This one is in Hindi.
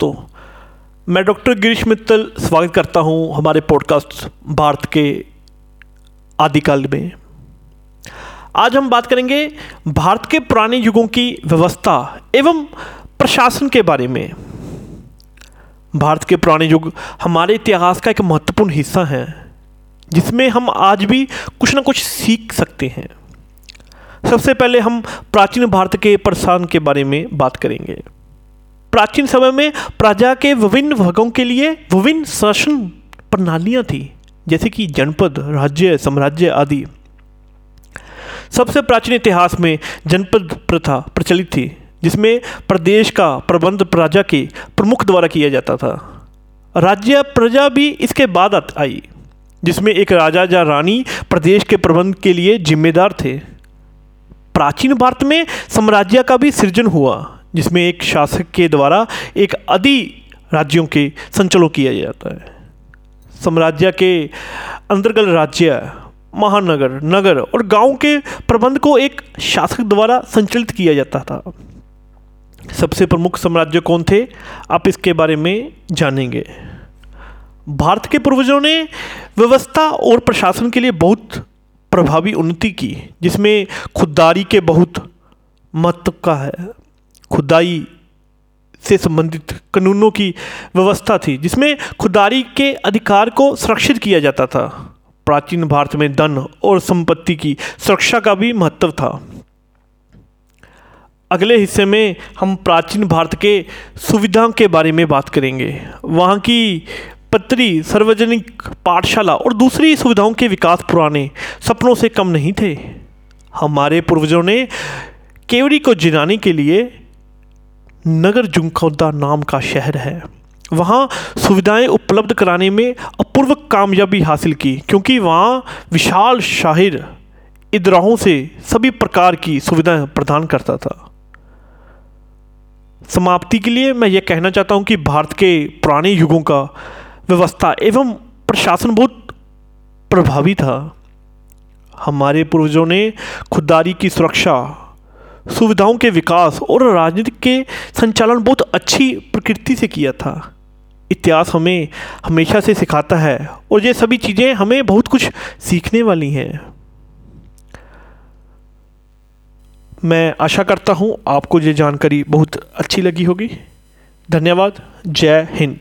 दोस्तों, मैं डॉक्टर गिरीश मित्तल स्वागत करता हूँ हमारे पॉडकास्ट भारत के आदिकाल में। आज हम बात करेंगे भारत के पुराने युगों की व्यवस्था एवं प्रशासन के बारे में। भारत के पुराने युग हमारे इतिहास का एक महत्वपूर्ण हिस्सा है, जिसमें हम आज भी कुछ ना कुछ सीख सकते हैं। सबसे पहले हम प्राचीन भारत के प्रशासन के बारे में बात करेंगे। प्राचीन समय में प्रजा के विभिन्न भागों के लिए विभिन्न शासन प्रणालियाँ थी, जैसे कि जनपद, राज्य, साम्राज्य आदि। सबसे प्राचीन इतिहास में जनपद प्रथा प्रचलित थी, जिसमें प्रदेश का प्रबंध प्रजा के प्रमुख द्वारा किया जाता था। राज्य प्रजा भी इसके बाद आई, जिसमें एक राजा या रानी प्रदेश के प्रबंध के लिए जिम्मेदार थे। प्राचीन भारत में साम्राज्य का भी सृजन हुआ जिसमें एक शासक के द्वारा एक अधि राज्यों के संचलन किया जाता है। साम्राज्य के अंतर्गत राज्य, महानगर, नगर और गाँव के प्रबंध को एक शासक द्वारा संचालित किया जाता था। सबसे प्रमुख साम्राज्य कौन थे? आप इसके बारे में जानेंगे। भारत के पूर्वजों ने व्यवस्था और प्रशासन के लिए बहुत प्रभावी उन्नति की, जिसमें खुददारी के बहुत महत्व का है। खुदाई से संबंधित कानूनों की व्यवस्था थी, जिसमें खुदारी के अधिकार को सुरक्षित किया जाता था। प्राचीन भारत में धन और संपत्ति की सुरक्षा का भी महत्व था। अगले हिस्से में हम प्राचीन भारत के सुविधाओं के बारे में बात करेंगे। वहाँ की पत्री, सार्वजनिक पाठशाला और दूसरी सुविधाओं के विकास पुराने सपनों से कम नहीं थे। हमारे पूर्वजों ने केवड़ी को जिनाने के लिए नगर जुंखौदा नाम का शहर है। वहाँ सुविधाएँ उपलब्ध कराने में अपूर्व कामयाबी हासिल की, क्योंकि वहाँ विशाल शाहिर इदराहों से सभी प्रकार की सुविधाएँ प्रदान करता था। समाप्ति के लिए मैं ये कहना चाहता हूँ कि भारत के पुराने युगों का व्यवस्था एवं प्रशासन बहुत प्रभावी था। हमारे पूर्वजों ने खुददारी की सुरक्षा सुविधाओं के विकास और राजनीति के संचालन बहुत अच्छी प्रकृति से किया था। इतिहास हमें हमेशा से सिखाता है और ये सभी चीज़ें हमें बहुत कुछ सीखने वाली हैं। मैं आशा करता हूँ आपको ये जानकारी बहुत अच्छी लगी होगी। धन्यवाद। जय हिंद।